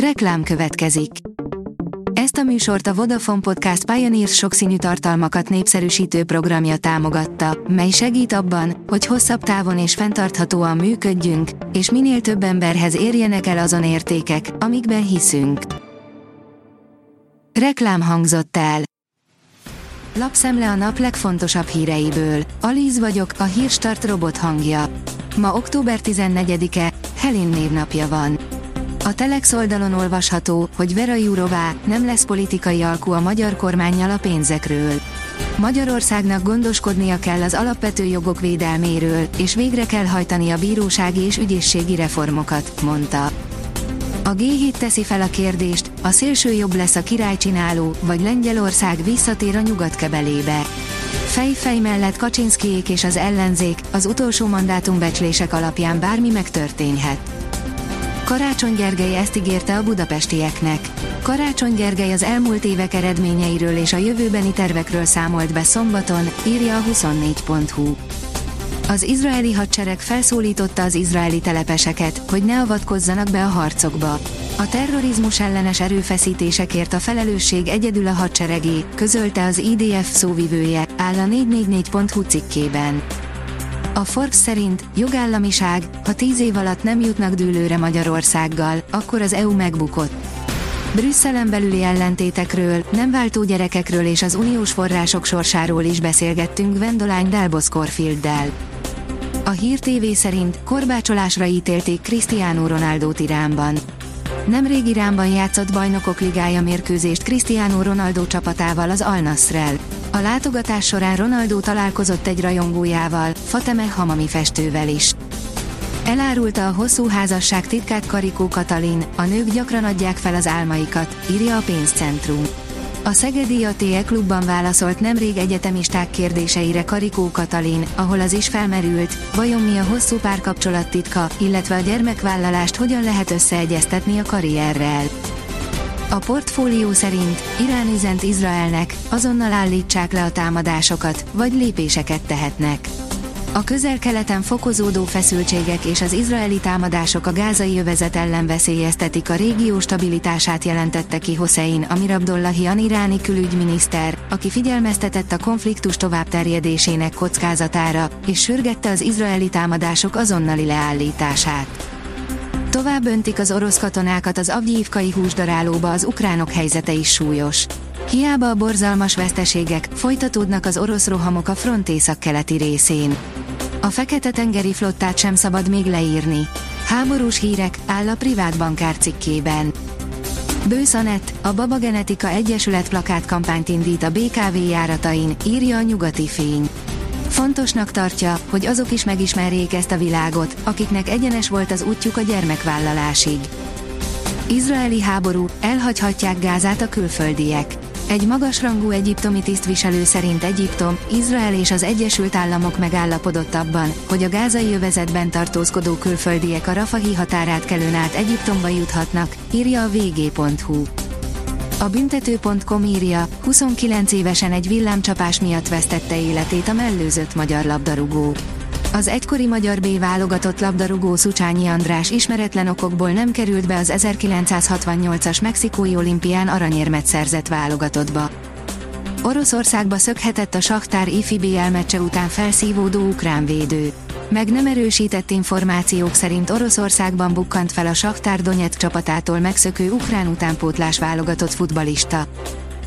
Reklám következik. Ezt a műsort a Vodafone Podcast Pioneers sokszínű tartalmakat népszerűsítő programja támogatta, mely segít abban, hogy hosszabb távon és fenntarthatóan működjünk, és minél több emberhez érjenek el azon értékek, amikben hiszünk. Reklám hangzott el. Lapszemle a nap legfontosabb híreiből. Alíz vagyok, a hírstart robot hangja. Ma október 14-e, Helin névnapja van. A Telex oldalon olvasható, hogy Vera Jurová nem lesz politikai alkú a magyar kormányjal a pénzekről. Magyarországnak gondoskodnia kell az alapvető jogok védelméről, és végre kell hajtani a bírósági és ügyészségi reformokat, mondta. A G7 teszi fel a kérdést, a szélső jobb lesz a királycsináló, vagy Lengyelország visszatér a nyugatkebelébe. Fej-fej mellett Kaczynszkijék és az ellenzék, az utolsó mandátumbecslések alapján bármi megtörténhet. Karácsony Gergely ezt ígérte a budapestieknek. Karácsony Gergely az elmúlt évek eredményeiről és a jövőbeni tervekről számolt be szombaton, írja a 24.hu. Az izraeli hadsereg felszólította az izraeli telepeseket, hogy ne avatkozzanak be a harcokba. A terrorizmus ellenes erőfeszítésekért a felelősség egyedül a hadseregé, közölte az IDF szóvivője, áll a 444.hu cikkében. A Forbes szerint jogállamiság, ha tíz év alatt nem jutnak dűlőre Magyarországgal, akkor az EU megbukott. Brüsszelen belüli ellentétekről, nem váltó gyerekekről és az uniós források sorsáról is beszélgettünk Vendolány Delbos Corfielddel. A Hír TV szerint korbácsolásra ítélték Cristiano Ronaldo Iránban. Nemrég Iránban játszott bajnokok ligája mérkőzést Cristiano Ronaldo csapatával az Al Nasrel. A látogatás során Ronaldo találkozott egy rajongójával, Fateme Hamami festővel is. Elárulta a hosszú házasság titkát Karikó Katalin, a nők gyakran adják fel az álmaikat, írja a pénzcentrum. A Szegedi ATE klubban válaszolt nemrég egyetemisták kérdéseire Karikó Katalin, ahol az is felmerült, vajon mi a hosszú párkapcsolat titka, illetve a gyermekvállalást hogyan lehet összeegyeztetni a karrierrel. A portfólió szerint Irán üzent Izraelnek, azonnal állítsák le a támadásokat, vagy lépéseket tehetnek. A közel-keleten fokozódó feszültségek és az izraeli támadások a gázai övezet ellen veszélyeztetik a régió stabilitását jelentette ki Hossein Amirabdollahian iráni külügyminiszter, aki figyelmeztetett a konfliktus továbbterjedésének kockázatára, és sürgette az izraeli támadások azonnali leállítását. Tovább öntik az orosz katonákat az avgyívkai húsdarálóba az ukránok helyzete is súlyos. Hiába a borzalmas veszteségek, folytatódnak az orosz rohamok a front észak-keleti részén. A Fekete-tengeri flottát sem szabad még leírni. Háborús hírek, áll a privát bankár cikkében. Bősz a Baba Genetika Egyesület plakátkampányt indít a BKV járatain, írja a nyugati fény. Fontosnak tartja, hogy azok is megismerjék ezt a világot, akiknek egyenes volt az útjuk a gyermekvállalásig. Izraeli háború, elhagyhatják Gázát a külföldiek. Egy magasrangú egyiptomi tisztviselő szerint Egyiptom, Izrael és az Egyesült Államok megállapodott abban, hogy a gázai övezetben tartózkodó külföldiek a Rafahi határát kelőn át Egyiptomba juthatnak, írja a vg.hu. A büntető.com írja, 29 évesen egy villámcsapás miatt vesztette életét a mellőzött magyar labdarúgó. Az egykori magyar B válogatott labdarúgó Szucsányi András ismeretlen okokból nem került be az 1968-as mexikói olimpián aranyérmet szerzett válogatottba. Oroszországba szökhetett a Saktár IFI BL meccse után felszívódó ukrán védő. Meg nem erősített információk szerint Oroszországban bukkant fel a Saktár Donetsk csapatától megszökő ukrán utánpótlás válogatott futbalista.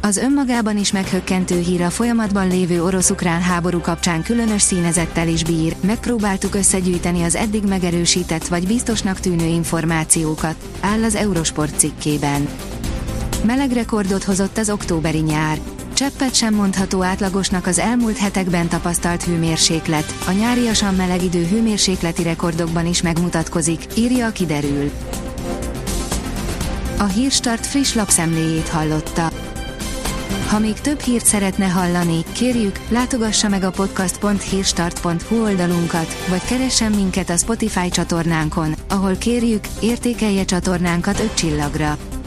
Az önmagában is meghökkentő hír a folyamatban lévő orosz-ukrán háború kapcsán különös színezettel is bír, megpróbáltuk összegyűjteni az eddig megerősített vagy biztosnak tűnő információkat, áll az Eurosport cikkében. Meleg rekordot hozott az októberi nyár. Cseppet sem mondható átlagosnak az elmúlt hetekben tapasztalt hőmérséklet, a nyáriasan meleg idő hőmérsékleti rekordokban is megmutatkozik, írja a kiderül. A Hírstart friss lapszemléjét hallotta. Ha még több hírt szeretne hallani, kérjük, látogassa meg a podcast.hírstart.hu oldalunkat, vagy keressen minket a Spotify csatornánkon, ahol kérjük, értékelje csatornánkat 5 csillagra.